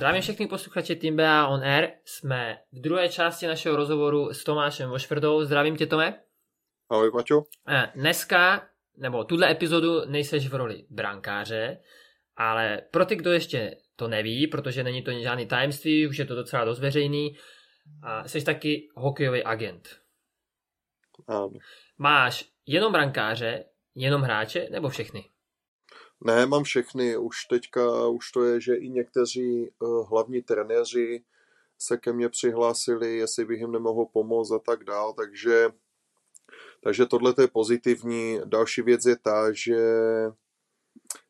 Zdravím všechny posluchače Timba On Air. Jsme v druhé části našeho rozhovoru s Tomášem Vošvrdou. Zdravím tě, Tome. Ahoj, Paťo. Eh, dneska, nebo tuhle epizodu nejseš v roli brankáře, ale pro ty, kdo ještě to neví, protože není to žádný tajemství, už je to docela dost veřejný, a jsi taky hokejový agent. Ano. Máš jenom brankáře, jenom hráče nebo všechny? Ne, mám všechny. Už teďka, už to je, že i někteří uh, hlavní trenéři se ke mně přihlásili, jestli bych jim nemohl pomoct a tak dál, takže, takže tohle je pozitivní. Další věc je ta, že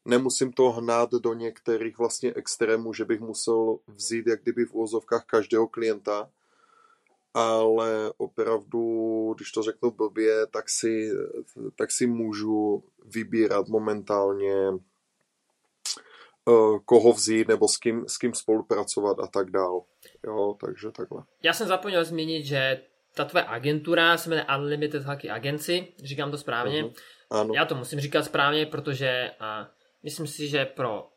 nemusím to hnát do některých vlastně extrémů, že bych musel vzít jak kdyby v úzovkách každého klienta, ale opravdu, když to řeknu blbě, tak si, tak si můžu vybírat momentálně eh, koho vzít nebo s kým, s kým spolupracovat a tak dál. Jo, takže takhle. Já jsem zapomněl zmínit, že ta tvoje agentura se jmenuje Unlimited Hockey Agency, říkám to správně. Uh-huh. Ano. Já to musím říkat správně, protože a, myslím si, že pro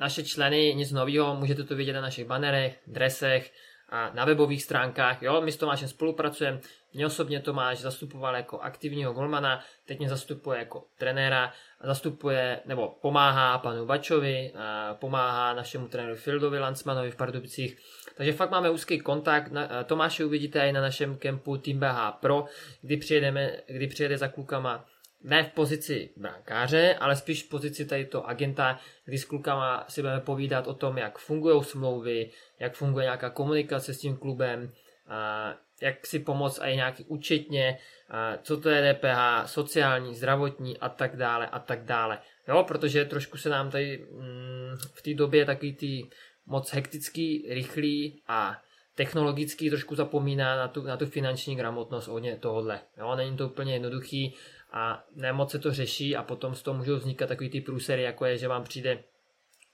naše členy nic nového, můžete to vidět na našich banerech, dresech, a na webových stránkách. Jo, my s Tomášem spolupracujeme. Mě osobně Tomáš zastupoval jako aktivního golmana, teď mě zastupuje jako trenéra, zastupuje nebo pomáhá panu Bačovi, pomáhá našemu trenéru Fieldovi Lancmanovi v Pardubicích. Takže fakt máme úzký kontakt. Tomáše uvidíte i na našem kempu Team BH Pro, kdy, přijedeme, kdy přijede za klukama ne v pozici brankáře, ale spíš v pozici tady to agenta, kdy s klukama si budeme povídat o tom, jak fungují smlouvy, jak funguje nějaká komunikace s tím klubem, a jak si pomoct i nějaký účetně, a co to je DPH, sociální, zdravotní a tak dále a tak dále. Jo, protože trošku se nám tady mm, v té době takový ty moc hektický, rychlý a technologický trošku zapomíná na tu, na tu finanční gramotnost ně tohohle. Jo, není to úplně jednoduchý a nemoc se to řeší a potom z toho můžou vznikat takový ty průsery, jako je, že vám přijde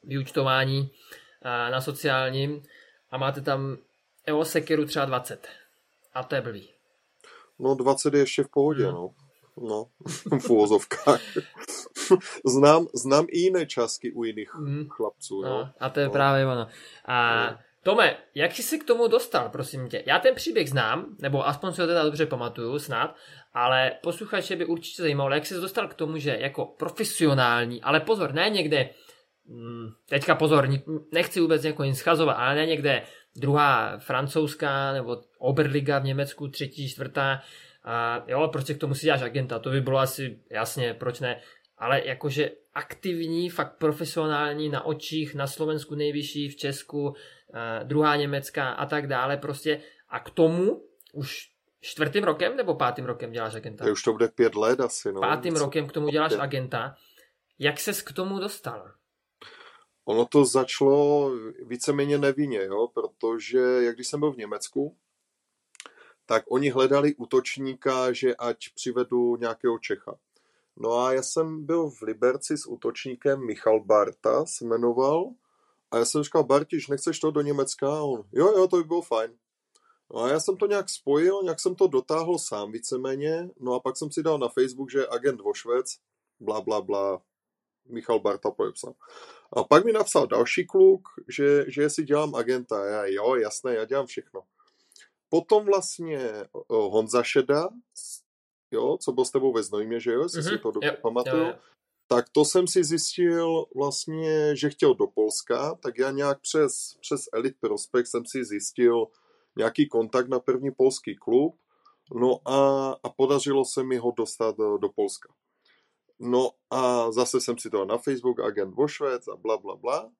vyučtování na sociálním a máte tam EO sekeru třeba 20. A to je blbý. No 20 je ještě v pohodě, hmm. no. No, v úvozovkách. znám, znám i jiné částky u jiných hmm. chlapců. No, a to je no. právě ono. A no. Tome, jak jsi se k tomu dostal, prosím tě? Já ten příběh znám, nebo aspoň si ho teda dobře pamatuju, snad, ale posluchače by určitě zajímalo, jak jsi se dostal k tomu, že jako profesionální, ale pozor, ne někde, mm, teďka pozor, nechci vůbec někoho schazovat, ale ne někde druhá francouzská nebo Oberliga v Německu, třetí, čtvrtá, a jo, prostě k tomu si děláš agenta, to by bylo asi jasně, proč ne, ale jakože aktivní, fakt profesionální na očích, na Slovensku nejvyšší, v Česku, eh, druhá německá a tak dále prostě a k tomu už čtvrtým rokem nebo pátým rokem děláš agenta? Je už to bude pět let asi. No. Pátým Něco. rokem k tomu děláš pět. agenta. Jak ses k tomu dostal? Ono to začalo víceméně nevinně, jo, protože jak když jsem byl v Německu, tak oni hledali útočníka, že ať přivedu nějakého Čecha. No a já jsem byl v Liberci s útočníkem Michal Barta, se jmenoval, a já jsem říkal, Bartiš, nechceš to do Německa? A on, jo, jo, to by bylo fajn. No a já jsem to nějak spojil, nějak jsem to dotáhl sám víceméně, no a pak jsem si dal na Facebook, že agent Vošvec, bla, bla, bla, Michal Barta podepsal. A pak mi napsal další kluk, že, že jestli dělám agenta. Já, jo, jasné, já dělám všechno. Potom vlastně Honza Šeda, jo, co byl s tebou ve Znojmě, že jo, jestli mm-hmm. si to dobře pamatuju, tak to jsem si zjistil vlastně, že chtěl do Polska, tak já nějak přes, přes Elite Prospect jsem si zjistil, nějaký kontakt na první polský klub, no a, a podařilo se mi ho dostat do, do Polska. No a zase jsem si to na Facebook, agent Vošvec a bla, bla, bla.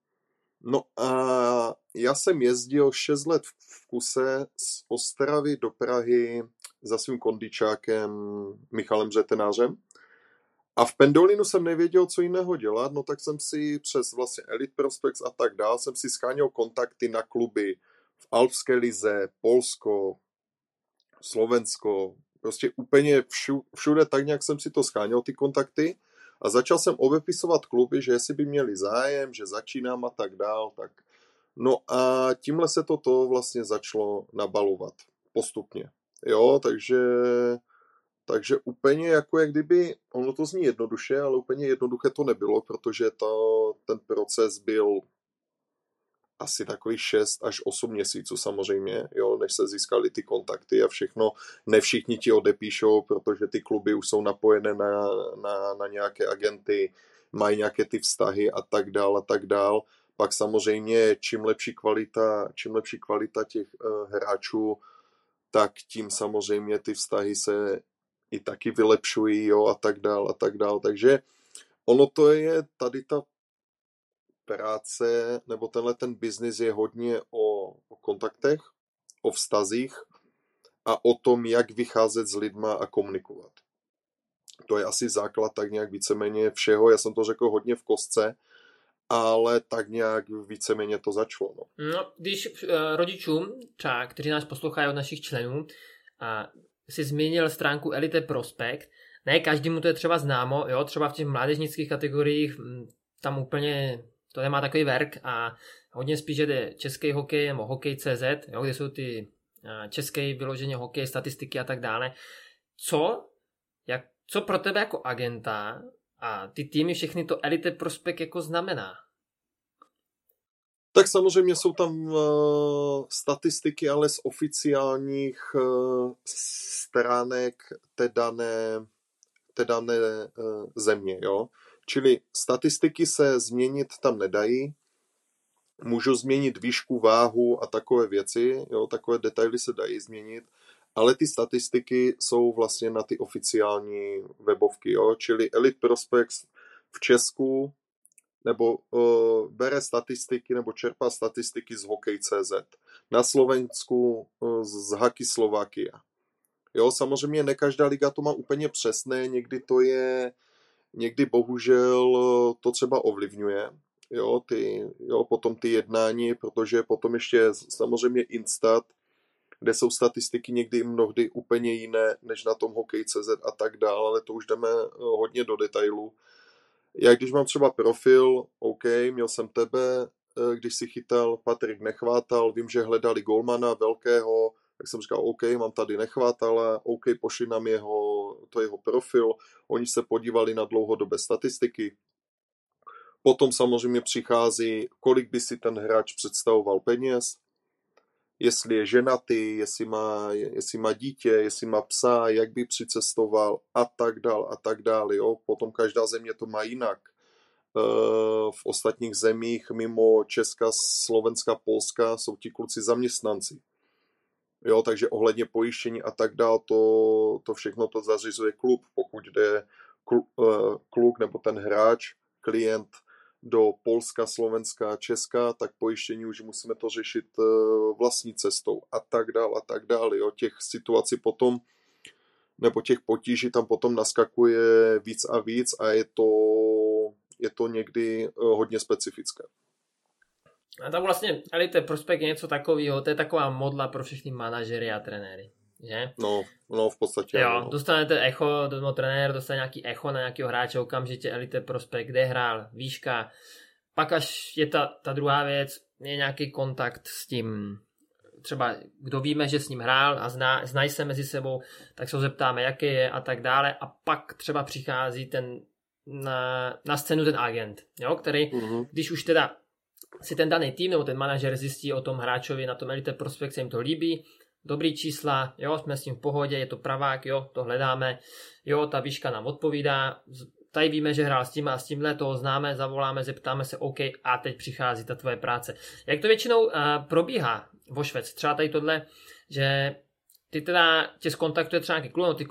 No a já jsem jezdil 6 let v kuse z Ostravy do Prahy za svým kondičákem Michalem Řetenářem. A v Pendolinu jsem nevěděl, co jiného dělat, no tak jsem si přes vlastně Elite Prospects a tak dál, jsem si skáněl kontakty na kluby v Alpské lize, Polsko, Slovensko, prostě úplně všu, všude tak nějak jsem si to scháněl, ty kontakty a začal jsem obepisovat kluby, že jestli by měli zájem, že začínám a tak dál, tak no a tímhle se to, to vlastně začalo nabalovat postupně. Jo, takže takže úplně jako jak kdyby, ono to zní jednoduše, ale úplně jednoduché to nebylo, protože to, ten proces byl asi takových 6 až 8 měsíců samozřejmě, jo, než se získali ty kontakty a všechno. Ne všichni ti odepíšou, protože ty kluby už jsou napojené na, na, na nějaké agenty, mají nějaké ty vztahy a tak dál a tak dál. Pak samozřejmě čím lepší kvalita, čím lepší kvalita těch uh, hráčů, tak tím samozřejmě ty vztahy se i taky vylepšují jo, a tak dál a tak dál. Takže ono to je tady ta práce, nebo tenhle ten biznis je hodně o, o kontaktech, o vztazích a o tom, jak vycházet s lidma a komunikovat. To je asi základ tak nějak víceméně všeho. Já jsem to řekl hodně v kostce, ale tak nějak víceméně to začalo. No, no když uh, rodičům, třeba, kteří nás poslouchají od našich členů, a si zmínil stránku Elite Prospekt, ne každému to je třeba známo, jo, třeba v těch mládežnických kategoriích hm, tam úplně to nemá takový verk a hodně spíš jde český hokej nebo hokej CZ, jo, kde jsou ty uh, české vyloženě hokej, statistiky a tak dále. Co, jak, co pro tebe jako agenta a ty týmy všechny to Elite Prospekt jako znamená? Tak samozřejmě jsou tam uh, statistiky, ale z oficiálních uh, stránek té dané, té dané uh, země. Jo? Čili statistiky se změnit tam nedají, můžu změnit výšku, váhu a takové věci, jo? takové detaily se dají změnit, ale ty statistiky jsou vlastně na ty oficiální webovky, jo? čili Elite Prospects v Česku nebo uh, bere statistiky nebo čerpá statistiky z Hokej.cz. Na Slovensku uh, z Haky Slovakia. Jo, samozřejmě ne každá liga to má úplně přesné, někdy to je, někdy bohužel to třeba ovlivňuje, jo, ty, jo, potom ty jednání, protože potom ještě samozřejmě Instat, kde jsou statistiky někdy mnohdy úplně jiné než na tom Hokej.cz a tak dále, ale to už jdeme hodně do detailu. Já když mám třeba profil, OK, měl jsem tebe, eh, když si chytal, Patrik nechvátal, vím, že hledali golmana velkého, tak jsem říkal, OK, mám tady nechvátala, OK, pošli nám jeho, to jeho profil, oni se podívali na dlouhodobé statistiky, Potom samozřejmě přichází, kolik by si ten hráč představoval peněz, jestli je ženatý, jestli má, jestli má dítě, jestli má psa, jak by přicestoval a tak dál a tak dál. Jo? Potom každá země to má jinak. E, v ostatních zemích mimo Česka, Slovenska, Polska jsou ti kluci zaměstnanci. Jo, takže ohledně pojištění a tak dál, to, to všechno to zařizuje klub, pokud jde e, kluk nebo ten hráč, klient do Polska, Slovenska, Česka, tak pojištění už musíme to řešit eh, vlastní cestou a tak dál a tak dál. Jo. Těch situací potom nebo těch potíží tam potom naskakuje víc a víc a je to, je to někdy eh, hodně specifické. A tak vlastně Elite Prospekt je něco takového, to je taková modla pro všechny manažery a trenéry že? No, no v podstatě. Jo, no. dostanete echo, no, trenér dostane nějaký echo na nějakého hráče, okamžitě Elite Prospekt, kde hrál, výška. Pak až je ta, ta druhá věc, je nějaký kontakt s tím, třeba kdo víme, že s ním hrál a zná, znají se mezi sebou, tak se ho zeptáme, jaký je a tak dále a pak třeba přichází ten na, na scénu ten agent, jo, který, mm-hmm. když už teda si ten daný tým nebo ten manažer zjistí o tom hráčovi na tom Elite Prospekt, se jim to líbí, dobrý čísla, jo, jsme s tím v pohodě, je to pravák, jo, to hledáme, jo, ta výška nám odpovídá, tady víme, že hrál s tím a s tímhle, toho známe, zavoláme, zeptáme se, OK, a teď přichází ta tvoje práce. Jak to většinou uh, probíhá vo Švec? Třeba tady tohle, že ty teda tě skontaktuje třeba nějaký klub, no ty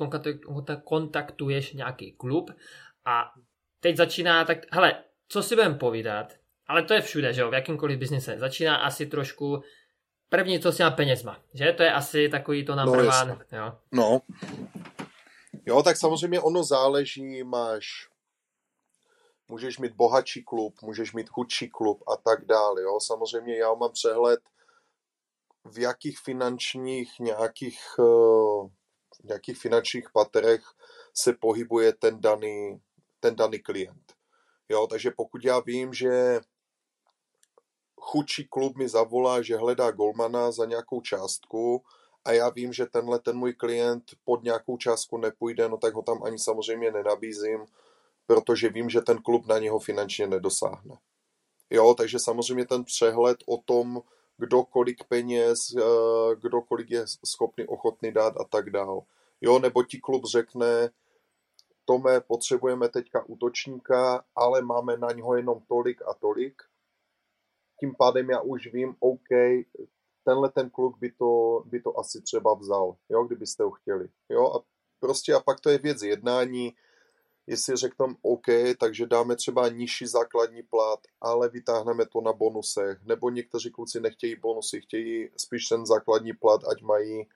kontaktuješ nějaký klub a teď začíná tak, hele, co si budeme povídat, ale to je všude, že jo, v jakýmkoliv biznise. Začíná asi trošku první, co s těma penězma, že? To je asi takový to number no, one, jo. No. Jo, tak samozřejmě ono záleží, máš můžeš mít bohatší klub, můžeš mít chudší klub a tak dále, jo. Samozřejmě já mám přehled, v jakých finančních nějakých, uh, nějakých finančních paterech se pohybuje ten daný, ten daný klient. Jo, takže pokud já vím, že chudší klub mi zavolá, že hledá golmana za nějakou částku a já vím, že tenhle ten můj klient pod nějakou částku nepůjde, no tak ho tam ani samozřejmě nenabízím, protože vím, že ten klub na něho finančně nedosáhne. Jo, takže samozřejmě ten přehled o tom, kdo kolik peněz, eh, kdo kolik je schopný, ochotný dát a tak dál. Jo, nebo ti klub řekne, Tome, potřebujeme teďka útočníka, ale máme na něho jenom tolik a tolik. Tím pádem já už vím, OK, tenhle ten kluk by to, by to asi třeba vzal, jo, kdybyste ho chtěli. Jo, a prostě a pak to je věc jednání, jestli řekneme OK, takže dáme třeba nižší základní plat, ale vytáhneme to na bonusech, nebo někteří kluci nechtějí bonusy, chtějí spíš ten základní plat, ať mají,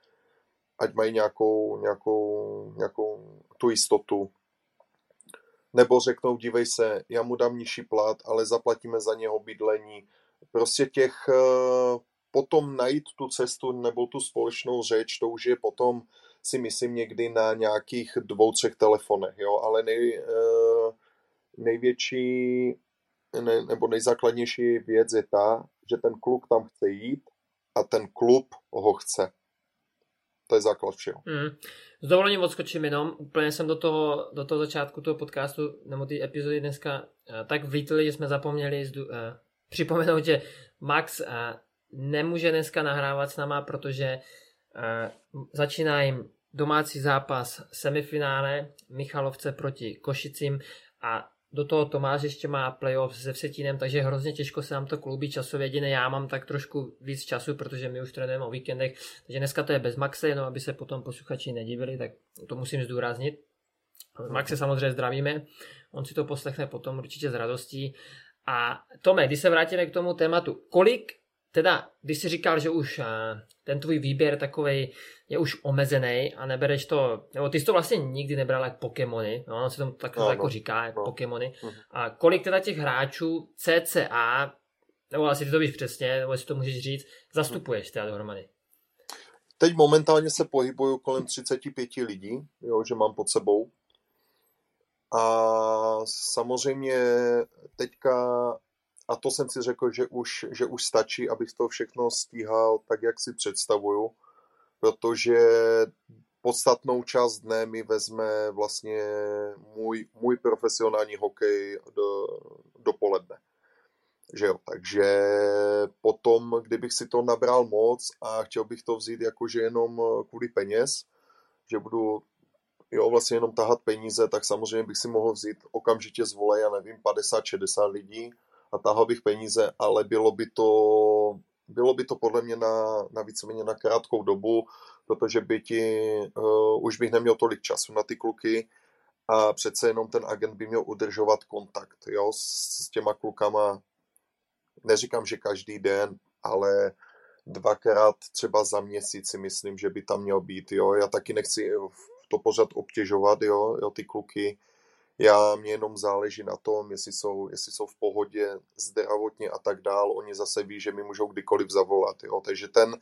ať mají nějakou, nějakou, nějakou tu jistotu. Nebo řeknou, dívej se, já mu dám nižší plat, ale zaplatíme za něho bydlení. Prostě těch eh, potom najít tu cestu nebo tu společnou řeč, to už je potom si myslím někdy na nějakých dvou, třech telefonech, jo, ale nej, eh, největší ne, nebo nejzákladnější věc je ta, že ten kluk tam chce jít a ten klub ho chce. To je základ všeho. Mm. S dovolením odskočím jenom, úplně jsem do toho, do toho začátku toho podcastu, nebo ty epizody dneska uh, tak vlítli, že jsme zapomněli zdu, připomenout, že Max uh, nemůže dneska nahrávat s náma, protože uh, začíná jim domácí zápas semifinále Michalovce proti Košicím a do toho Tomáš ještě má playoff se Vsetínem, takže hrozně těžko se nám to kloubí časově. Jediné já mám tak trošku víc času, protože my už trénujeme o víkendech, takže dneska to je bez Maxe, jenom aby se potom posluchači nedivili, tak to musím zdůraznit. Maxe samozřejmě zdravíme, on si to poslechne potom určitě s radostí. A Tome, když se vrátíme k tomu tématu, kolik teda, když jsi říkal, že už eh, ten tvůj výběr takový je už omezený a nebereš to, nebo ty jsi to vlastně nikdy nebral jak Pokémony, no, ono se tomu tak no, jako no, říká, jak no. Pokémony. Uh-huh. A kolik teda těch hráčů CCA, nebo asi ty to víš přesně, nebo jestli to můžeš říct, zastupuješ teda dohromady? Teď momentálně se pohybuju kolem 35 lidí, jo, že mám pod sebou. A samozřejmě teďka a to jsem si řekl, že už, že už stačí, abych to všechno stíhal tak, jak si představuju, protože podstatnou část dne mi vezme vlastně můj, můj profesionální hokej do, dopoledne. Že jo, takže potom, kdybych si to nabral moc a chtěl bych to vzít jakože jenom kvůli peněz, že budu jo, vlastně jenom tahat peníze, tak samozřejmě bych si mohl vzít okamžitě z vole, já nevím, 50-60 lidí, a tahal bych peníze, ale bylo by to, bylo by to podle mě na, na víceméně na krátkou dobu, protože by ti, uh, už bych neměl tolik času na ty kluky a přece jenom ten agent by měl udržovat kontakt jo, s, s těma klukama. Neříkám, že každý den, ale dvakrát třeba za měsíc si myslím, že by tam měl být. Jo. Já taky nechci to pořád obtěžovat, jo, jo ty kluky, já, mě jenom záleží na tom, jestli jsou, jestli jsou v pohodě zdravotně a tak dál. Oni zase ví, že mi můžou kdykoliv zavolat. Jo? Takže ten,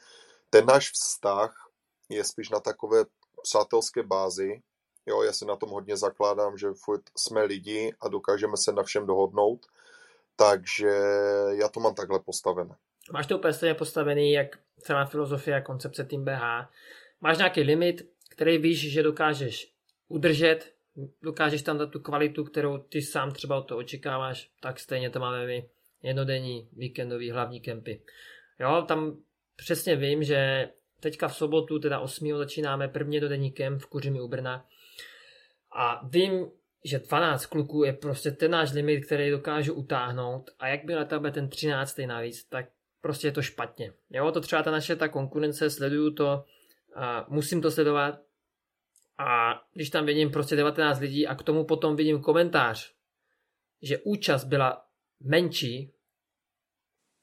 ten náš vztah je spíš na takové přátelské bázi. Jo, já si na tom hodně zakládám, že furt jsme lidi a dokážeme se na všem dohodnout. Takže já to mám takhle postavené. Máš to úplně stejně postavený, jak celá filozofie a koncepce Team BH. Máš nějaký limit, který víš, že dokážeš udržet, dokážeš tam dát tu kvalitu, kterou ty sám třeba od toho očekáváš, tak stejně to máme my jednodenní víkendový hlavní kempy. Jo, tam přesně vím, že teďka v sobotu, teda 8. začínáme první jednodenní kemp v Kuřimi u Brna a vím, že 12 kluků je prostě ten náš limit, který dokážu utáhnout a jak by na ten 13. navíc, tak prostě je to špatně. Jo, to třeba ta naše ta konkurence, sleduju to, a musím to sledovat, a když tam vidím prostě 19 lidí a k tomu potom vidím komentář, že účast byla menší,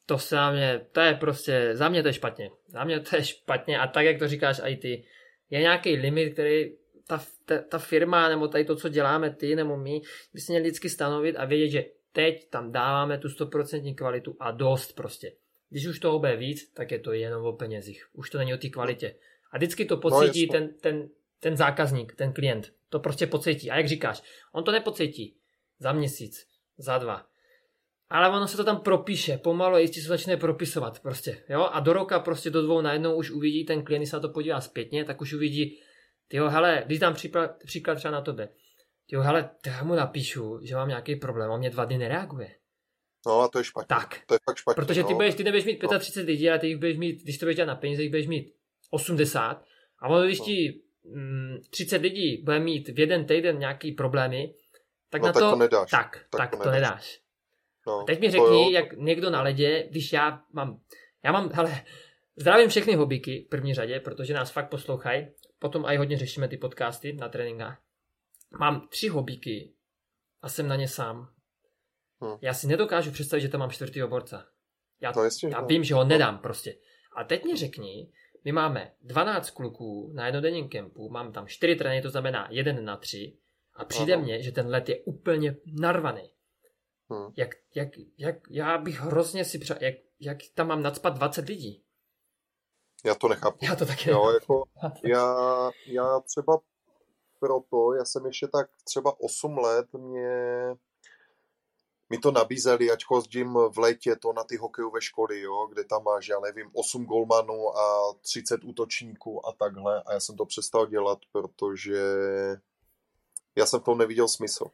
to se na mě, to je prostě, za mě to je špatně. Za mě to je špatně a tak, jak to říkáš i ty, je nějaký limit, který ta, ta, ta firma nebo tady to, co děláme ty nebo my, by si měli vždycky stanovit a vědět, že teď tam dáváme tu 100% kvalitu a dost prostě. Když už toho bude víc, tak je to jenom o penězích. Už to není o té kvalitě. A vždycky to no, pocítí no, ten, ten, ten zákazník, ten klient. To prostě pocítí. A jak říkáš, on to nepocítí za měsíc, za dva. Ale ono se to tam propíše, pomalu a jistě se začne propisovat prostě, jo, a do roka prostě do dvou najednou už uvidí ten klient, když se na to podívá zpětně, tak už uvidí, tyjo, hele, když dám příklad, příklad třeba na tebe, tyjo, hele, já mu napíšu, že mám nějaký problém, on mě dva dny nereaguje. No a to je špatně. Tak. To je fakt špatně. Protože ty, no. budeš, ty nebudeš mít 35 no. lidí, ale ty jich budeš mít, když to budeš dělat na peníze, jich budeš mít 80. A ono, když No. ti mm, 30 lidí bude mít v jeden týden nějaký problémy, tak No, na tak to, to nedáš. Tak, tak, Tak to to nedáš. No, Teď mi řekni, jo. jak někdo na ledě, když já mám, já mám, hele, zdravím všechny hobíky v první řadě, protože nás fakt poslouchají, potom i hodně řešíme ty podcasty na tréninkách. Mám tři hobíky a jsem na ně sám. Hm. Já si nedokážu představit, že tam mám čtvrtýho borca. Já, No jasně, já no. vím, že ho nedám prostě. A teď mi řekni, my máme 12 kluků na jednodenním kempu, mám tam 4 tréninky, to znamená 1 na 3 a přijde mně, že ten let je úplně narvaný. Hm. Jak, jak, jak, já bych hrozně si přál, jak, jak tam mám nadspat 20 lidí. Já to nechápu. Já to taky Jo, jako já, já třeba proto, já jsem ještě tak třeba 8 let mě mi to nabízeli, ať chodím v létě to na ty hokejové školy, jo, kde tam máš, já nevím, 8 golmanů a 30 útočníků a takhle a já jsem to přestal dělat, protože já jsem v tom neviděl smysl.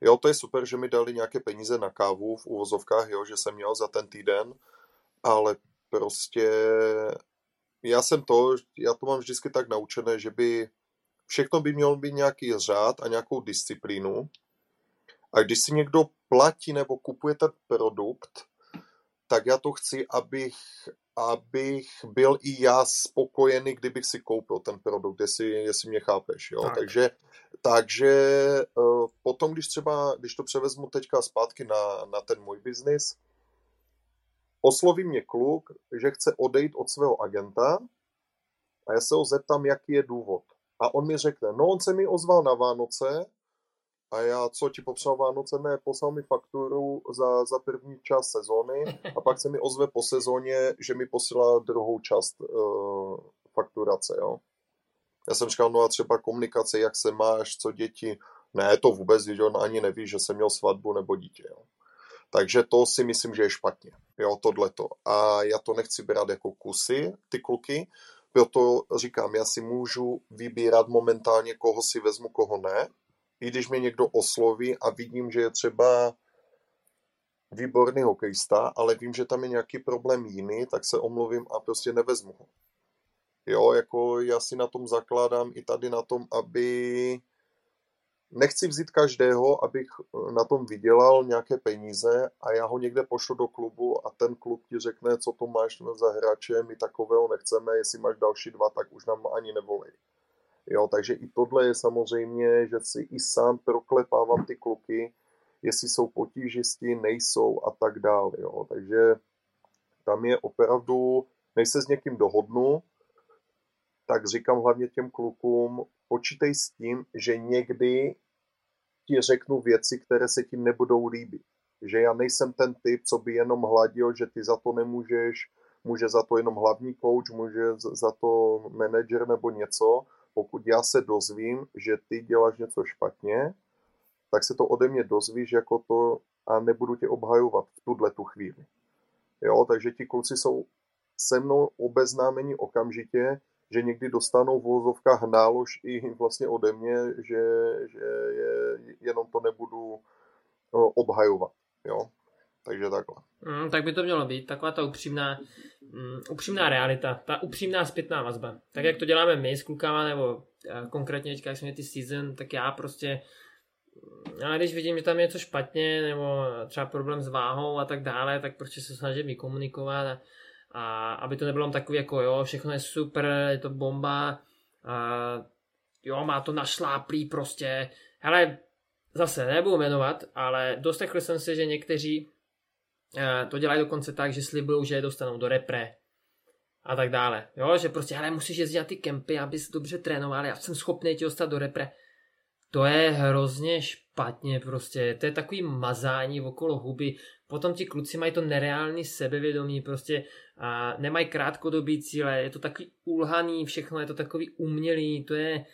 Jo, to je super, že mi dali nějaké peníze na kávu v uvozovkách, jo, že jsem měl za ten týden, ale prostě já jsem to, já to mám vždycky tak naučené, že by všechno by mělo být nějaký řád a nějakou disciplínu. A když si někdo platí nebo kupuje ten produkt, tak já to chci, abych, abych byl i já spokojený, kdybych si koupil ten produkt, jestli, jestli mě chápeš. Jo? Tak. Takže, takže eh, potom, když třeba, když to převezmu teďka zpátky na, na ten můj biznis, osloví mě kluk, že chce odejít od svého agenta a já se ho zeptám, jaký je důvod. A on mi řekne, no on se mi ozval na Vánoce a já, co ti popsal Vánoce, ne, poslal mi fakturu za, za první část sezóny a pak se mi ozve po sezóně, že mi posílá druhou část uh, fakturace, jo. Já jsem říkal, no a třeba komunikace, jak se máš, co děti, ne, to vůbec, když on ani neví, že jsem měl svatbu nebo dítě, jo. Takže to si myslím, že je špatně, jo, tohleto. A já to nechci brát jako kusy, ty kluky, proto říkám, já si můžu vybírat momentálně, koho si vezmu, koho ne. I když mě někdo osloví a vidím, že je třeba výborný hokejista, ale vím, že tam je nějaký problém jiný, tak se omluvím a prostě nevezmu ho. Jo, jako já si na tom zakládám i tady na tom, aby nechci vzít každého, abych na tom vydělal nějaké peníze a já ho někde pošlu do klubu a ten klub ti řekne, co to máš za hráče, my takového nechceme, jestli máš další dva, tak už nám ani nevolej. Jo, takže i tohle je samozřejmě, že si i sám proklepávám ty kluky, jestli jsou potížisti, nejsou a tak dále. Jo. Takže tam je opravdu, než se s někým dohodnu, tak říkám hlavně těm klukům, počítej s tím, že někdy ti řeknu věci, které se ti nebudou líbit. Že já nejsem ten typ, co by jenom hladil, že ty za to nemůžeš, může za to jenom hlavní coach, může za to manager nebo něco. Pokud já se dozvím, že ty děláš něco špatně, tak se to ode mě dozvíš jako to a nebudu tě obhajovat v tuhle tu chvíli. Jo, takže ti kluci jsou se mnou obeznámeni okamžitě, že někdy dostanou v vozovkách nálož i vlastně ode mě, že, že je, jenom to nebudu no, obhajovat. Jo? Takže takhle. Mm, tak by to mělo být, taková ta upřímná, mm, upřímná realita, ta upřímná zpětná vazba. Tak jak to děláme my s klukama, nebo uh, konkrétně teďka, jak jsme ty season, tak já prostě, mm, ale když vidím, že tam je něco špatně, nebo třeba problém s váhou a tak dále, tak prostě se snažím vykomunikovat a, a aby to nebylo takový jako jo, všechno je super, je to bomba, a jo, má to našláplý prostě, hele, zase nebudu jmenovat, ale dostechl jsem se, že někteří eh, to dělají dokonce tak, že slibují, že je dostanou do repre a tak dále. Jo, že prostě, ale musíš jezdit na ty kempy, abys dobře trénoval, já jsem schopný tě dostat do repre. To je hrozně špatně prostě, to je takový mazání okolo huby, potom ti kluci mají to nereální sebevědomí, prostě a nemají krátkodobý cíle, je to takový ulhaný, všechno je to takový umělý, to je,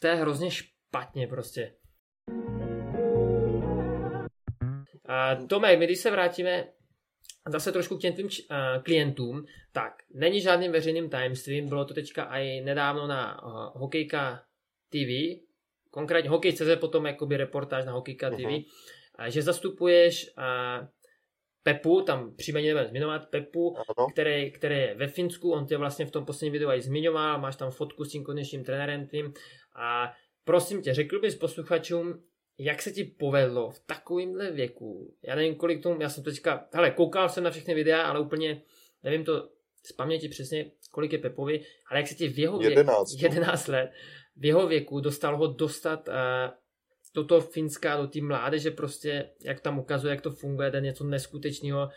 to je hrozně špatně prostě. A Tomek, my když se vrátíme zase trošku k těm tvým č- uh, klientům, tak není žádným veřejným tajemstvím, bylo to teďka i nedávno na uh, Hokejka TV, konkrétně Hokej.cz potom jakoby reportáž na Hokejka TV, Mhm. uh, že zastupuješ uh, Pepu, tam příjmeně nebudeme zmiňovat, Pepu, který, který je ve Finsku, on tě vlastně v tom posledním videu i zmiňoval, máš tam fotku s tím konečným trenérem tím a prosím tě, řekl bys posluchačům, jak se ti povedlo v takovémhle věku, já nevím kolik tomu, já jsem teďka, hele, koukal jsem na všechny videa, ale úplně nevím to z paměti přesně, kolik je Pepovi, ale jak se ti v jeho věku, 11, 11 let, v jeho věku dostal ho dostat uh, do toho Finska, do té mládeže prostě, jak tam ukazuje, jak to funguje, ten něco neskutečného.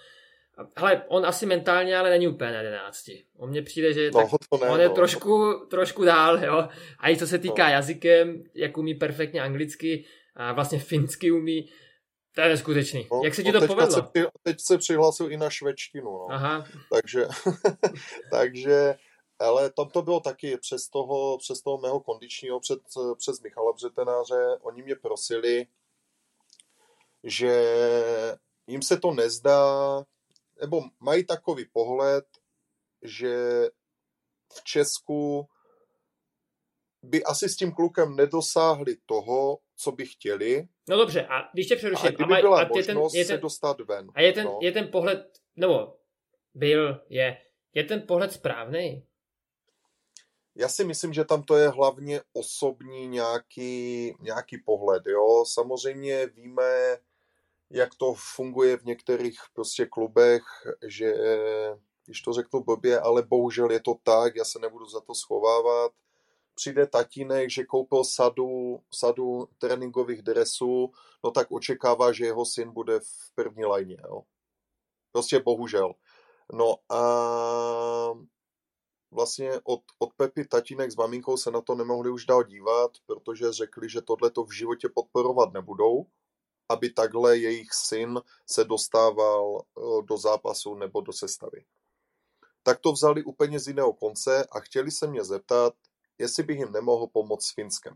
Ale on asi mentálně, ale není úplně na 11. On mně přijde, že no, tak, ne, on je no. trošku, trošku dál, jo. A i co se týká no. jazykem, jak umí perfektně anglicky, a vlastně finsky umí, to je neskutečný. No, Jak se ti to povedlo? Se, teď se přihlásil i na švečtinu, no. Aha. Takže, takže, ale tam to bylo taky přes toho, přes toho mého kondičního, před, přes Michala Břetenáře, oni mě prosili, že jim se to nezdá, nebo mají takový pohled, že v Česku by asi s tím klukem nedosáhli toho, co by chtěli. No dobře, a když tě přeruším, a, kdyby a byla a možnost ten, je ten, se dostat ven. A je ten, no. je ten pohled, nebo byl, je, je ten pohled správný? Já si myslím, že tam to je hlavně osobní nějaký, nějaký pohled. Jo? Samozřejmě víme, jak to funguje v některých prostě klubech, že když to řeknu blbě, ale bohužel je to tak, já se nebudu za to schovávat, přijde tatínek, že koupil sadu, sadu tréninkových dresů, no tak očekává, že jeho syn bude v první lajně. Jo. Prostě bohužel. No a vlastně od, od Pepy tatínek s maminkou se na to nemohli už dál dívat, protože řekli, že tohle to v životě podporovat nebudou, aby takhle jejich syn se dostával eh, do zápasu nebo do sestavy. Tak to vzali úplně z jiného konce a chtěli se mě zeptat, jestli bych jim nemohl pomoct s Finskem.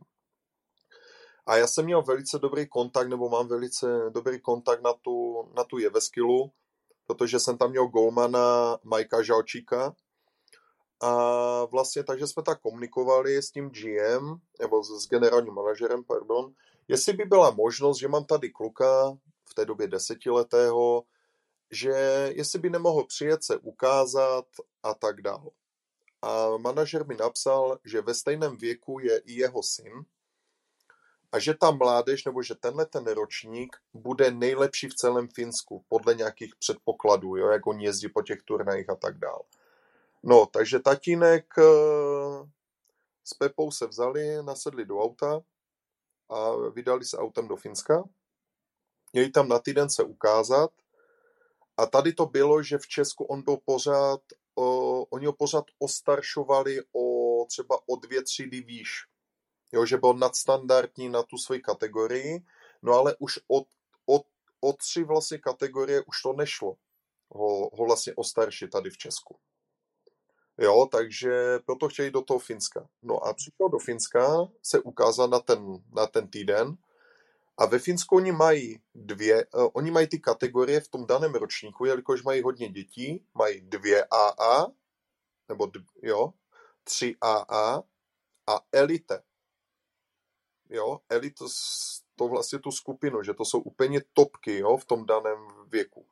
A já jsem měl velice dobrý kontakt, nebo mám velice dobrý kontakt na tu, na tu Jeveskilu, protože jsem tam měl golmana Majka Žalčíka. A vlastně takže jsme tak komunikovali s tím GM, nebo s, generálním manažerem, pardon, jestli by byla možnost, že mám tady kluka v té době desetiletého, že jestli by nemohl přijet se ukázat a tak dále a manažer mi napsal, že ve stejném věku je i jeho syn a že ta mládež, nebo že tenhle ten ročník bude nejlepší v celém Finsku, podle nějakých předpokladů, jo, jak oni jezdí po těch turnajích a tak dál. No, takže tatínek eh, s Pepou se vzali, nasedli do auta a vydali se autem do Finska. Měli tam na týden se ukázat a tady to bylo, že v Česku on byl pořád oni ho pořád ostaršovali o třeba o dvě třídy výš. Jo, že byl nadstandardní na tu svoji kategorii, no ale už od, od, od tři vlastně kategorie už to nešlo ho, ho vlastně ostaršit tady v Česku. Jo, takže proto chtěli do toho Finska. No a přišel do Finska se ukázat na ten, na ten týden a ve Finsku oni mají dvě, uh, oni mají ty kategorie v tom daném ročníku, jelikož mají hodně dětí, mají dvě AA, nebo d, jo, tři AA a elite. Jo, elite to vlastně tu skupinu, že to jsou úplně topky, jo, v tom daném věku.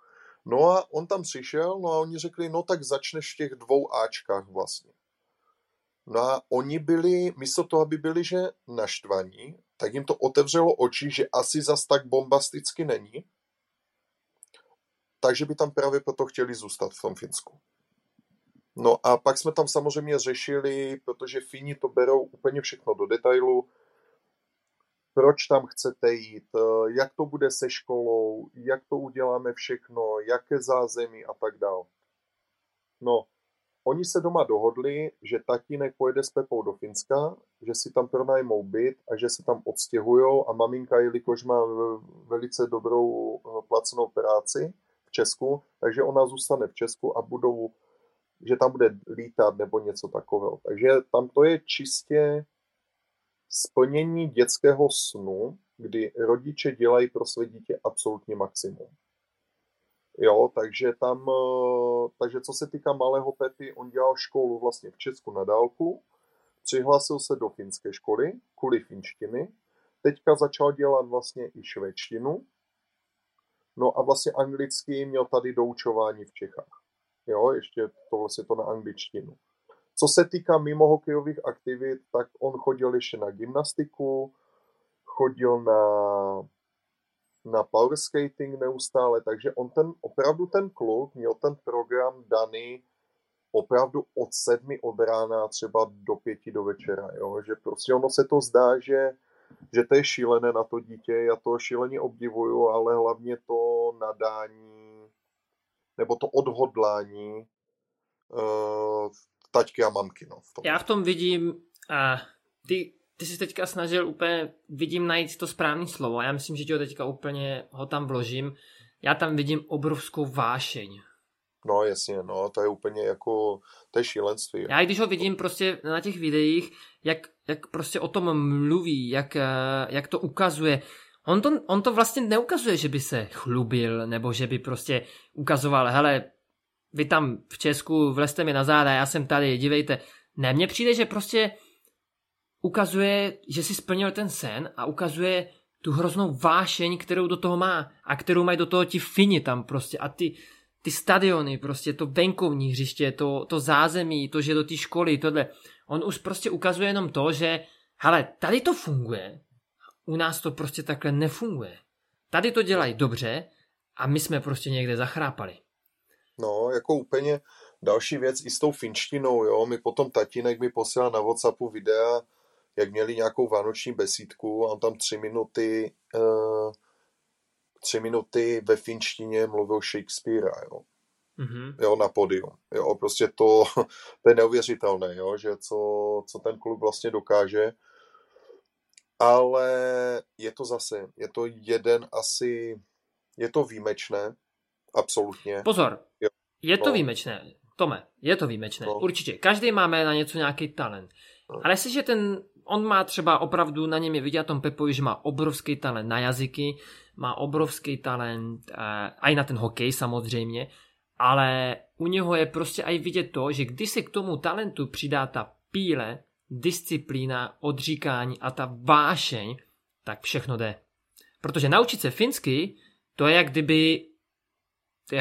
No a on tam přišel, no a oni řekli, no tak začneš v těch dvou Ačkách vlastně. No a oni byli, místo toho, aby byli, že naštvaní, tak jim to otevřelo oči, že asi zas tak bombasticky není. Takže by tam právě proto chtěli zůstat v tom Finsku. No a pak jsme tam samozřejmě řešili, protože Fini to berou úplně všechno do detailu, proč tam chcete jít, jak to bude se školou, jak to uděláme všechno, jaké zázemí a tak dále. No, Oni se doma dohodli, že tatínek pojede s Pepou do Finska, že si tam pronajmou byt a že se tam odstěhujou a maminka, jelikož má velice dobrou eh, placenou práci v Česku, takže ona zůstane v Česku a budou, že tam bude lítat nebo něco takového. Takže tam to je čistě splnění dětského snu, kdy rodiče dělají pro své dítě absolutně maximum. Jo, takže tam, eh, takže co se týká malého Pepy, on dělal školu vlastně v Česku na dálku, přihlásil se do finské školy kvůli finštiny, teďka začal dělat vlastně i švédštinu, No a vlastně anglicky měl tady doučování v Čechách. Jo, ještě to vlastně to na angličtinu. Co se týká mimo hokejových aktivit, tak on chodil ještě na gymnastiku, chodil na, na power skating neustále, takže on ten, opravdu ten kluk měl ten program daný opravdu od sedmi od rána třeba do pěti do večera, jo? že prostě ono se to zdá, že, že to je šílené na to dítě, já to šíleně obdivuju, ale hlavně to nadání nebo to odhodlání uh, taťky a mamky. No, v tom. Já v tom vidím, a ty, ty jsi teďka snažil úplně, vidím najít to správné slovo. Já myslím, že ti ho teďka úplně ho tam vložím. Já tam vidím obrovskou vášeň. No jasně, no, to je úplně jako, to je šílenství. Já když ho vidím prostě na těch videích, jak, jak prostě o tom mluví, jak, eh, jak to ukazuje, on to, on to vlastně neukazuje, že by se chlubil, nebo že by prostě ukazoval, hele, vy tam v Česku vlezte mi na záda, já jsem tady, dívejte. Ne, mně přijde, že prostě ukazuje, že si splnil ten sen a ukazuje tu hroznou vášeň, kterou do toho má a kterou mají do toho ti Fini tam prostě a ty, ty stadiony, prostě to venkovní hřiště, to, to zázemí, to, že do té školy, tohle. On už prostě ukazuje jenom to, že hele, tady to funguje, u nás to prostě takhle nefunguje. Tady to dělají dobře a my jsme prostě někde zachrápali. No, jako úplně další věc i s tou finštinou, jo, mi potom tatínek mi posílal na Whatsappu videa, jak měli nějakou vánoční besídku a on tam tři minuty, uh, tři minuty ve finštině mluvil Shakespearea, jo. Mm-hmm. Jo, na podiu. Jo, prostě to, to je neuvěřitelné, jo, že co, co ten klub vlastně dokáže. Ale je to zase, je to jeden asi, je to výjimečné, absolutně. Pozor, jo. je to no. výjimečné, Tome, je to výjimečné, no. určitě. Každý máme na něco nějaký talent. No. Ale jestliže ten, on má třeba opravdu, na něm je vidět tom Pepovi, že má obrovský talent na jazyky, má obrovský talent uh, aj na ten hokej samozřejmě, ale u něho je prostě aj vidět to, že když se k tomu talentu přidá ta píle, disciplína, odříkání a ta vášeň, tak všechno jde. Protože naučit se finsky, to je jak kdyby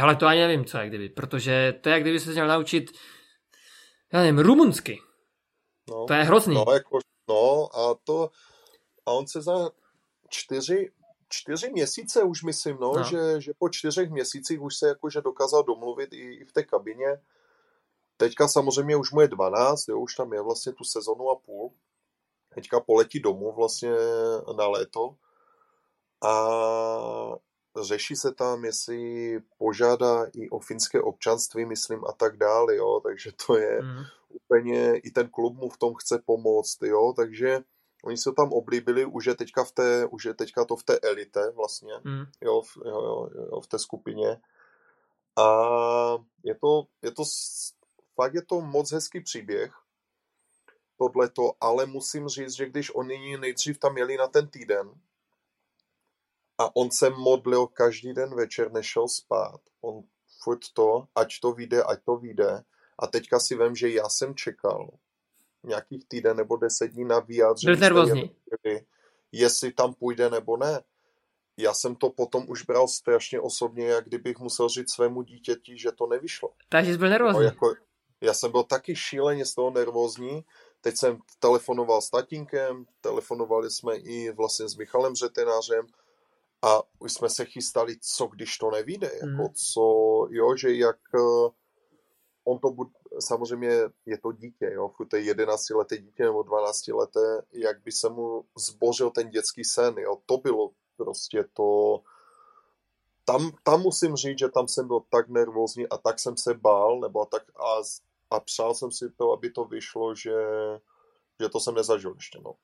ale to ani nevím, co je kdyby, protože to je jak kdyby se měl naučit, já nevím, rumunsky. No, to je hrozný. No, jako, no a to, a on se za čtyři, čtyři měsíce už myslím, no, no. Že, že po čtyřech měsících už se jakože dokázal domluvit i, i v té kabině. Teďka samozřejmě už mu je 12, jo, už tam je vlastně tu sezonu a půl. Teďka poletí domů vlastně na léto. A řeší se tam, jestli požádá i o finské občanství, myslím, a tak dále, jo, takže to je mm. úplně, i ten klub mu v tom chce pomoct, jo, takže oni se tam oblíbili, už je teďka, v té, už je teďka to v té elite vlastně, mm. jo, v, jo, jo, jo, v té skupině. A je to, je to, fakt je to moc hezký příběh, tohleto, ale musím říct, že když oni nejdřív tam jeli na ten týden, a on se modlil každý den večer, než šel spát. On furt to, ať to vyjde, ať to vyjde. A teďka si vím, že já jsem čekal nějakých týden nebo deset dní na vyjádření. Byl nervózní. Jestli tam půjde nebo ne. Já jsem to potom už bral strašně osobně, jak kdybych musel říct svému dítěti, že to nevyšlo. Takže jsi byl nervózní. No, jako, já jsem byl taky šíleně z toho nervózní. Teď jsem telefonoval s tatínkem, telefonovali jsme i vlastně s Michalem Řetenářem a už jsme se chystali, co když to nevíde, jako mm. co, jo, že jak eh, on to bude, samozřejmě je to dítě, jo, to je 11 leté dítě nebo 12 leté, jak by se mu zbořil ten dětský sen, jo, to bylo prostě to, tam, tam musím říct, že tam jsem byl tak nervózní a tak jsem se bál, nebo tak a, a přál jsem si to, aby to vyšlo, že že to jsem nezažil ještě. No. Uh,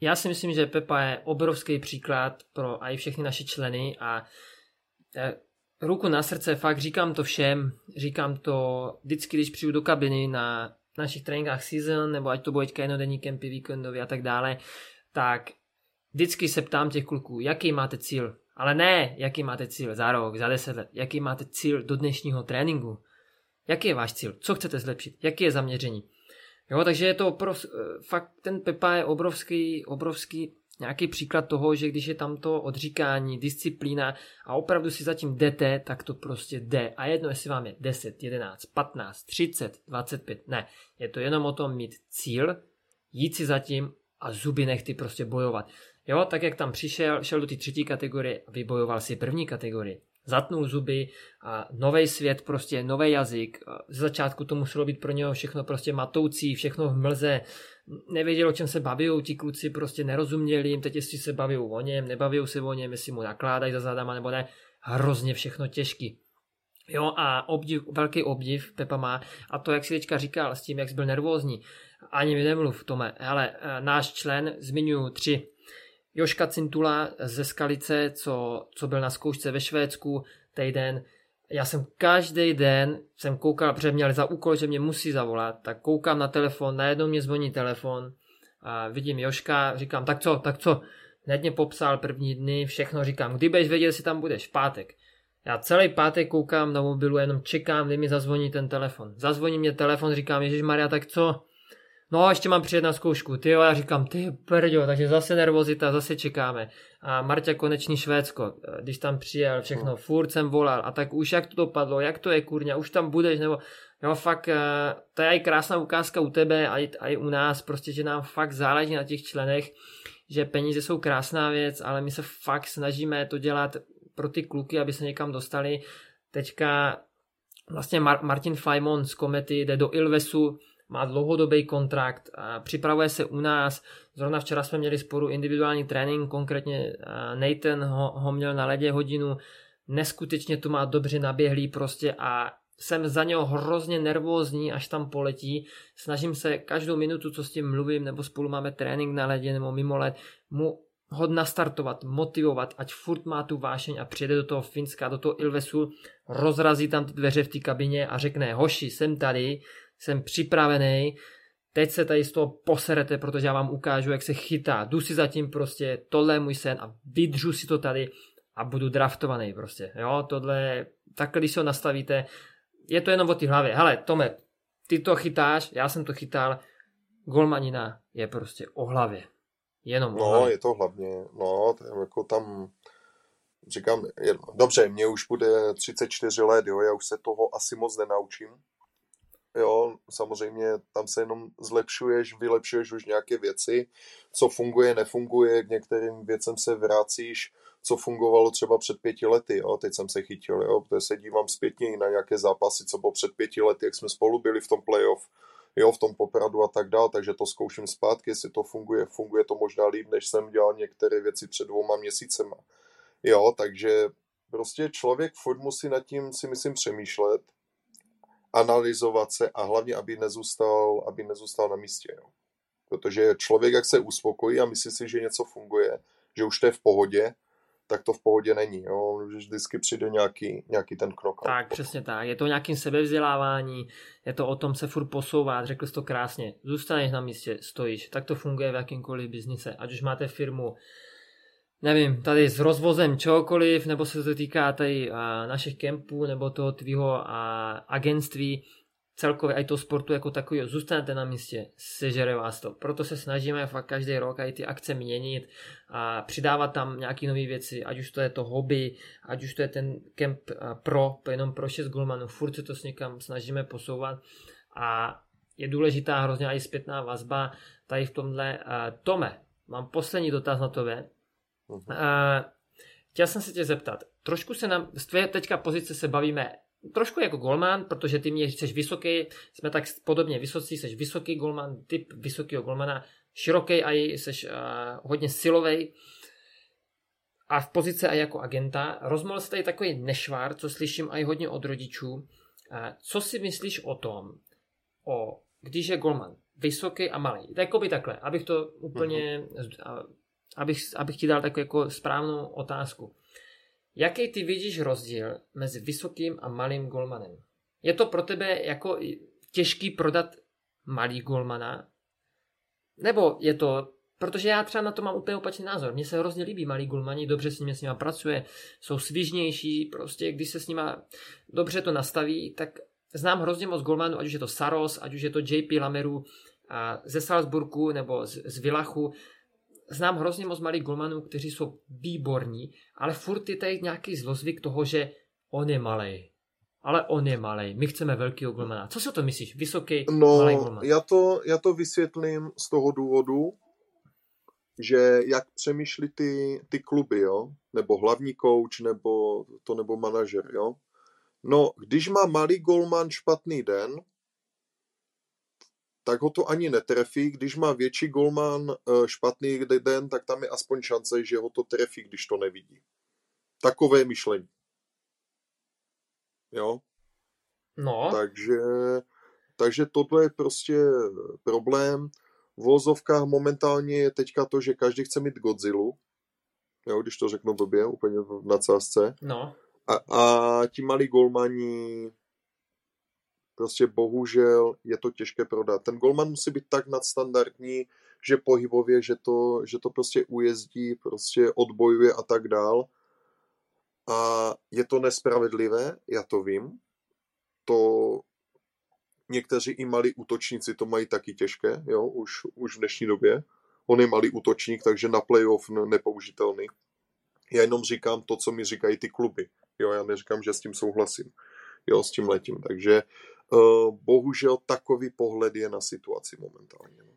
já si myslím, že Pepa je obrovský příklad pro i všechny naše členy a uh, ruku na srdce, fakt říkám to všem, říkám to vždycky, když přijdu do kabiny na našich tréninkách season, nebo ať to bude jednodenní kempy, víkendový a tak dále, tak vždycky se ptám těch kluků, jaký máte cíl, ale ne, jaký máte cíl za rok, za deset let, jaký máte cíl do dnešního tréninku, jaký je váš cíl, co chcete zlepšit, jaký je zaměření. Jo, takže je to oprov, fakt ten Pepa je obrovský, obrovský nějaký příklad toho, že když je tam to odříkání, disciplína a opravdu si zatím jdete, tak to prostě jde. A jedno, jestli vám je 10, 11, 15, 30, 25, ne. Je to jenom o tom mít cíl, jít si zatím a zuby nechty prostě bojovat. Jo, tak jak tam přišel, šel do té třetí kategorie a vybojoval si první kategorii. Zatnul zuby a nový svět, prostě nový jazyk. Z začátku to muselo být pro něho všechno prostě matoucí, všechno v mlze. Nevěděl, o čem se baví, ti kluci prostě nerozuměli jim, teď jestli se baví o něm, nebaví se o něm, jestli mu nakládají za zádama nebo ne. Hrozně všechno těžký. Jo a obdiv, velký obdiv Pepa má a to, jak si teďka říkal, s tím, jak jsi byl nervózní, ani mi nemluv, Tome, ale eh, náš člen, zmiňuji tři, Joška Cintula ze Skalice, co, co byl na zkoušce ve Švédsku týden. Já jsem každý den jsem koukal, protože měl za úkol, že mě musí zavolat, tak koukám na telefon, najednou mě zvoní telefon a vidím Joška, říkám, tak co, tak co, hned mě popsal první dny, všechno říkám, kdy budeš vědět, jestli tam budeš, v pátek. Já celý pátek koukám na mobilu, jenom čekám, kdy mi zazvoní ten telefon. Zazvoní mě telefon, říkám, Ježíš Maria, tak co? No ještě mám přijet na zkoušku, ty jo, já říkám, ty prďo, takže zase nervozita, zase čekáme. A Marta konečný Švédsko, když tam přijel, všechno, no. furt jsem volal a tak už jak to dopadlo, jak to je kurňa, už tam budeš, nebo jo, fakt, eh, to je i krásná ukázka u tebe a i, a i u nás, prostě, že nám fakt záleží na těch členech, že peníze jsou krásná věc, ale my se fakt snažíme to dělat pro ty kluky, aby se někam dostali. Teďka vlastně Mar- Martin Fajmon z Komety jde do Ilvesu, má dlouhodobý kontrakt, připravuje se u nás. Zrovna včera jsme měli sporu individuální trénink, konkrétně Nathan ho, ho měl na ledě hodinu, neskutečně to má dobře naběhlý prostě a jsem za něho hrozně nervózní, až tam poletí. Snažím se každou minutu, co s tím mluvím, nebo spolu máme trénink na ledě nebo mimo led, mu ho nastartovat, motivovat, ať furt má tu vášeň a přijede do toho Finska, do toho Ilvesu, rozrazí tam ty dveře v té kabině a řekne, hoši, jsem tady, jsem připravený, teď se tady z toho poserete, protože já vám ukážu, jak se chytá. Jdu si zatím prostě, tohle je můj sen a vydržu si to tady a budu draftovaný prostě. Jo, tohle, takhle když se ho nastavíte, je to jenom o té hlavě. Hele, Tome, ty to chytáš, já jsem to chytal, golmanina je prostě o hlavě. Jenom no, hlavě. je to hlavně, no, je jako tam, říkám, je, dobře, mě už bude 34 let, jo, já už se toho asi moc nenaučím, jo, samozřejmě tam se jenom zlepšuješ, vylepšuješ už nějaké věci, co funguje, nefunguje, k některým věcem se vracíš, co fungovalo třeba před pěti lety, jo, teď jsem se chytil, jo, protože se dívám zpětně na nějaké zápasy, co bylo před pěti lety, jak jsme spolu byli v tom playoff, jo, v tom popradu a tak dále, takže to zkouším zpátky, jestli to funguje, funguje to možná líp, než jsem dělal některé věci před dvouma měsícema, jo, takže prostě člověk furt musí nad tím si myslím přemýšlet, analyzovat se a hlavně, aby nezůstal, aby nezůstal na místě. Jo. Protože člověk, jak se uspokojí a myslí si, že něco funguje, že už to je v pohodě, tak to v pohodě není. Jo? Vždycky přijde nějaký, nějaký ten krok. Tak, přesně tak. Je to nějakým sebevzdělávání, je to o tom se furt posouvat, řekl jsi to krásně. Zůstaneš na místě, stojíš. Tak to funguje v jakýmkoliv biznise. Ať už máte firmu, nevím, tady s rozvozem čehokoliv, nebo se to týká tady a, našich kempů, nebo toho tvýho a, agentství, celkově i toho sportu jako takového, zůstanete na místě, sežere vás to. Proto se snažíme fakt každý rok i ty akce měnit a přidávat tam nějaké nové věci, ať už to je to hobby, ať už to je ten kemp pro, jenom pro 6 golmanů, furt se to s někam snažíme posouvat a je důležitá hrozně i zpětná vazba tady v tomhle. Tome, mám poslední dotaz na tebe. Uh-huh. Uh, chtěl jsem se tě zeptat, trošku se nám, z tvé teďka pozice se bavíme trošku jako golman, protože ty mě jsi vysoký, jsme tak podobně vysocí, jsi vysoký golman, typ vysokého golmana, široký a jsi uh, hodně silový a v pozici a jako agenta. Rozmohl se tady takový nešvár, co slyším i hodně od rodičů. Uh, co si myslíš o tom, o, když je golman vysoký a malý? by takhle, abych to úplně uh-huh abych, abych ti dal takovou jako správnou otázku. Jaký ty vidíš rozdíl mezi vysokým a malým golmanem? Je to pro tebe jako těžký prodat malý golmana? Nebo je to, protože já třeba na to mám úplně opačný názor. Mně se hrozně líbí malý golmani, dobře s nimi s nima pracuje, jsou svižnější, prostě když se s nima dobře to nastaví, tak znám hrozně moc golmanů, ať už je to Saros, ať už je to JP Lameru a ze Salzburgu nebo z, z Villachu, znám hrozně moc malých golmanů, kteří jsou výborní, ale furt je tady nějaký zlozvyk toho, že on je malý. Ale on je malý. My chceme velkého golmana. Co si o to myslíš? Vysoký, no, malý golman. Já to, já to vysvětlím z toho důvodu, že jak přemýšlí ty, ty kluby, jo? nebo hlavní kouč, nebo to nebo manažer, jo? No, když má malý golman špatný den, tak ho to ani netrefí. Když má větší golman eh, špatný den, tak tam je aspoň šance, že ho to trefí, když to nevidí. Takové myšlení. Jo? No. Takže, takže tohle je prostě problém. V vozovkách momentálně je teďka to, že každý chce mít Godzilla. Jo, když to řeknu blbě, úplně v nadsázce. No. A, a ti malí golmani prostě bohužel je to těžké prodat. Ten golman musí být tak nadstandardní, že pohybově, že to, že to prostě ujezdí, prostě odbojuje a tak dál. A je to nespravedlivé, já to vím. To někteří i malí útočníci to mají taky těžké, jo, už, už v dnešní době. On je malý útočník, takže na playoff nepoužitelný. Já jenom říkám to, co mi říkají ty kluby. Jo, já neříkám, že s tím souhlasím. Jo, s tím letím. Takže bohužel takový pohled je na situaci momentálně. No.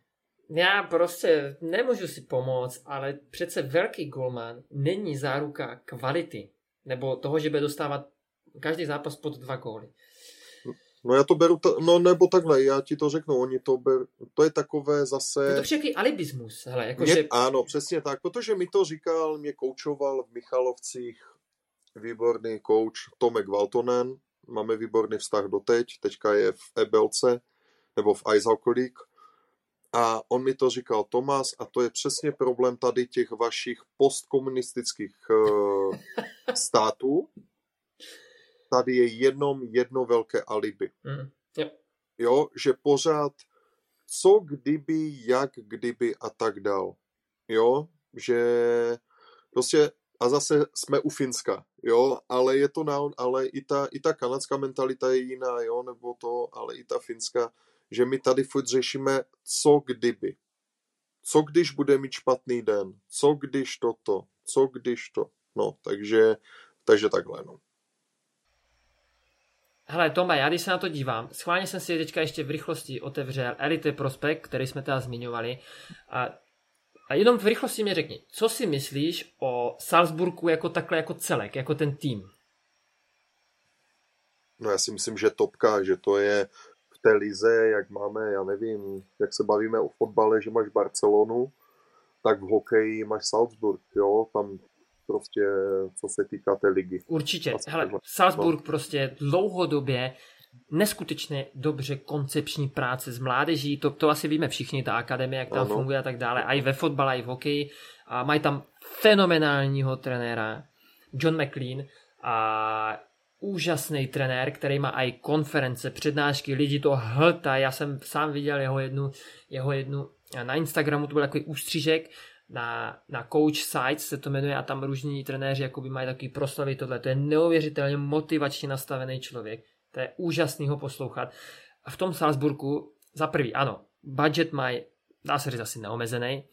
Já prostě nemůžu si pomoct, ale přece velký golman není záruka kvality. Nebo toho, že bude dostávat každý zápas pod dva góly. No já to beru, ta, no nebo takhle, já ti to řeknu, oni to ber, to je takové zase... Je to všaký alibismus, hele, jako mě, že... Ano, přesně tak, protože mi to říkal, mě koučoval v Michalovcích výborný kouč Tomek Valtonen, máme výborný vztah doteď, teďka je v Ebelce, nebo v Eisalkolík, a on mi to říkal Tomas a to je přesně problém tady těch vašich postkomunistických uh, států, tady je jenom jedno velké alibi. Mm, jo. jo, že pořád co kdyby, jak kdyby a tak dál. Jo, že prostě a zase jsme u Finska, jo, ale je to na, ale i ta, i ta kanadská mentalita je jiná, jo, nebo to, ale i ta finská, že my tady furt řešíme, co kdyby. Co když bude mít špatný den? Co když toto? Co když to? No, takže, takže takhle, no. Hele, Toma, já když se na to dívám, schválně jsem si teďka ještě v rychlosti otevřel Elite Prospect, který jsme teda zmiňovali. A, a jenom v rychlosti mi řekni, co si myslíš o Salzburgu jako takhle, jako celek, jako ten tým? No já si myslím, že topka, že to je v té lize, jak máme, já nevím, jak se bavíme o fotbale, že máš Barcelonu, tak v hokeji máš Salzburg, jo, tam prostě, co se týká té ligy. Určitě. Hele, Salzburg prostě dlouhodobě neskutečně dobře koncepční práce s mládeží, to, to asi víme všichni, ta akademie, jak tam ano. funguje a tak dále, i ve fotbale, i v hokeji. A mají tam fenomenálního trenéra, John McLean, a úžasný trenér, který má i konference, přednášky, lidi to hltá, já jsem sám viděl jeho jednu, jeho jednu na Instagramu, to byl takový ústřížek, na, na Coach Sites se to jmenuje a tam různí trenéři jakoby mají takový proslavy tohle. To je neuvěřitelně motivačně nastavený člověk. To je úžasný ho poslouchat. A v tom Salzburgu, za prvý, ano, budget mají, dá se říct asi neomezený,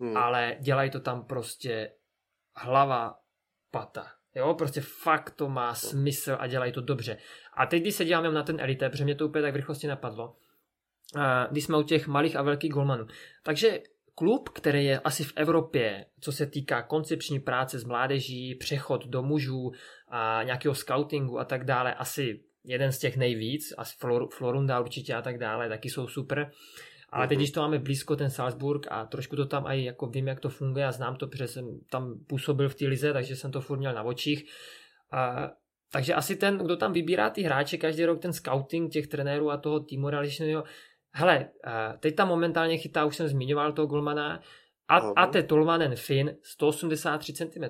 hmm. ale dělají to tam prostě hlava pata. Jo, prostě fakt to má smysl a dělají to dobře. A teď, když se díváme na ten elite, protože mě to úplně tak v rychlosti napadlo, když jsme u těch malých a velkých golmanů. Takže klub, který je asi v Evropě, co se týká koncepční práce s mládeží, přechod do mužů a nějakého scoutingu a tak dále, asi jeden z těch nejvíc, a Flor, Florunda určitě a tak dále, taky jsou super. Ale teď, mhm. když to máme blízko, ten Salzburg, a trošku to tam i jako vím, jak to funguje a znám to, protože jsem tam působil v té lize, takže jsem to furt měl na očích. A, takže asi ten, kdo tam vybírá ty hráče každý rok, ten scouting těch trenérů a toho týmu realičného, Hele, teď tam momentálně chytá, už jsem zmiňoval toho golmana, a, Ate Tolvanen Finn 183 cm.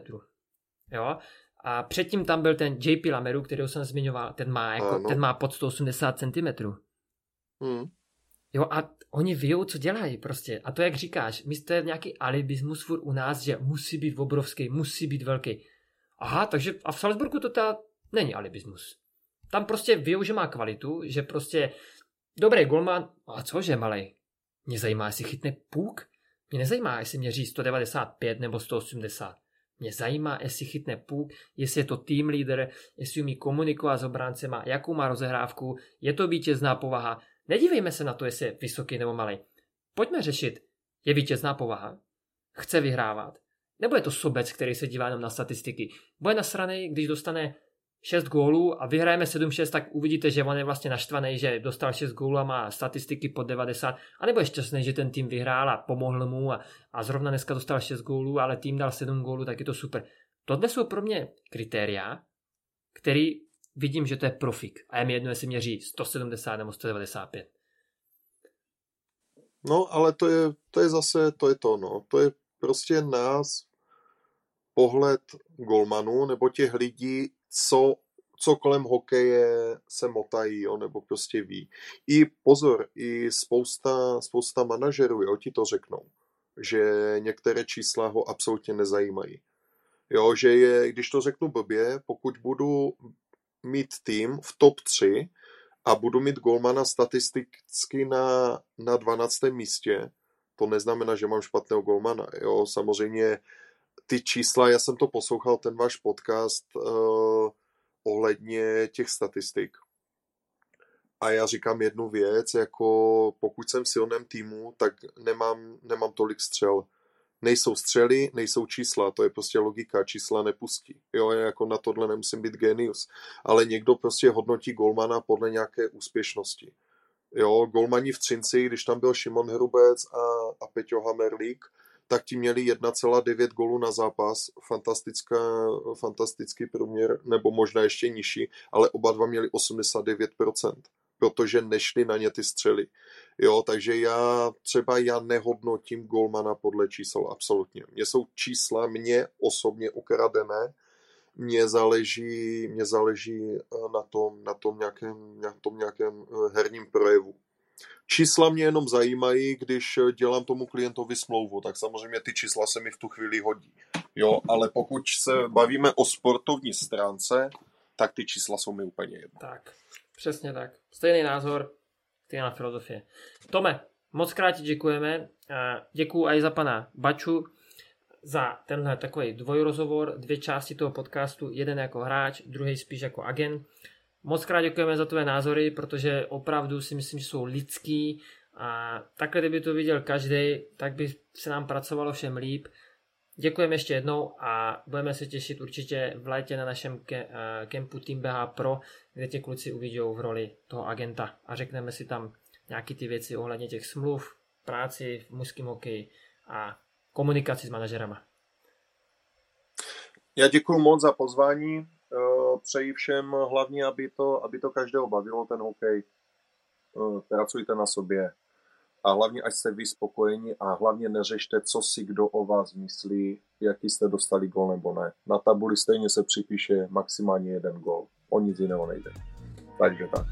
Jo? A předtím tam byl ten JP Lameru, kterého jsem zmiňoval, ten má, jako, ten má pod 180 cm. Hmm. Jo, a oni vědou, co dělají prostě. A to, jak říkáš, my to je nějaký alibismus furt u nás, že musí být obrovský, musí být velký. Aha, takže a v Salzburgu to ta není alibismus. Tam prostě vědou, že má kvalitu, že prostě Dobrý golman, a cože malej? Mě zajímá, jestli chytne půk? Mě nezajímá, jestli měří 195 nebo 180. Mě zajímá, jestli chytne puk, jestli je to team leader, jestli umí komunikovat s obráncema, jakou má rozehrávku, je to vítězná povaha. Nedívejme se na to, jestli je vysoký nebo malý. Pojďme řešit, je vítězná povaha, chce vyhrávat, nebo je to sobec, který se dívá jenom na statistiky. Bude nasraný, když dostane 6 gólů a vyhrajeme 7-6, tak uvidíte, že on je vlastně naštvaný, že dostal 6 gólů a má statistiky pod 90, a nebo je šťastný, že ten tým vyhrál a pomohl mu a, a zrovna dneska dostal 6 gólů, ale tým dal 7 gólů, tak je to super. Tohle jsou pro mě kritéria, který vidím, že to je profik. A je mi jedno, jestli měří 170 nebo 195. No, ale to je, to je zase, to je to, no. To je prostě nás pohled golmanů nebo těch lidí, co, co kolem hokeje se motají, jo, nebo prostě ví. I pozor, i spousta, spousta manažerů, jo, ti to řeknou, že některé čísla ho absolutně nezajímají. Jo, že je, když to řeknu blbě, pokud budu mít tým v top 3 a budu mít golmana statisticky na, na 12. místě, to neznamená, že mám špatného golmana. Jo, samozřejmě ty čísla, já jsem to poslouchal, ten váš podcast uh, ohledně těch statistik. A já říkám jednu věc, jako pokud jsem v silném týmu, tak nemám, nemám tolik střel. Nejsou střely, nejsou čísla, to je prostě logika, čísla nepustí. Jo, jako na tohle nemusím být genius. Ale někdo prostě hodnotí golmana podle nějaké úspěšnosti. Jo, golmani v Třinci, když tam byl Šimon Hrubec a, a Peťo Hamerlík, tak ti měli 1,9 golů na zápas, fantastická, fantastický průměr, nebo možná ještě nižší, ale oba dva měli 89%, protože nešli na ně ty střely. Jo, takže já třeba já nehodnotím golmana podle čísel absolutně. Mně jsou čísla mě osobně ukradené, mně záleží, mě záleží eh, na tom, na tom nějakém, na tom nějakém eh, herním projevu. Čísla mě jenom zajímají, když eh, dělám tomu klientovi smlouvu, tak samozřejmě ty čísla se mi v tu chvíli hodí. Jo, ale pokud se bavíme o sportovní stránce, tak ty čísla jsou mi úplně jedno. Tak, přesně tak. Stejný názor, stejná filozofie. Tome, moc krát děkujeme. Děkuji i za pana Baču, za tenhle takový dvojrozhovor, dvě části toho podcastu, jeden jako hráč, druhý spíš jako agent. Moc krát děkujeme za tvé názory, protože opravdu si myslím, že jsou lidský a takhle, kdyby to viděl každý, tak by se nám pracovalo všem líp. Děkujeme ještě jednou a budeme se těšit určitě v létě na našem ke, uh, kempu Team BH Pro, kde tě kluci uvidí v roli toho agenta a řekneme si tam nějaké ty věci ohledně těch smluv, práci v mužském hokeji a komunikaci s manažerama. Já děkuji moc za pozvání. Eh, přeji všem hlavně, aby to, aby to každého bavilo, ten hokej. Eh, pracujte na sobě. A hlavně, ať jste vy spokojení a hlavně neřešte, co si kdo o vás myslí, jaký jste dostali gol nebo ne. Na tabuli stejně se připíše maximálně jeden gol. O nic jiného nejde. Takže tak.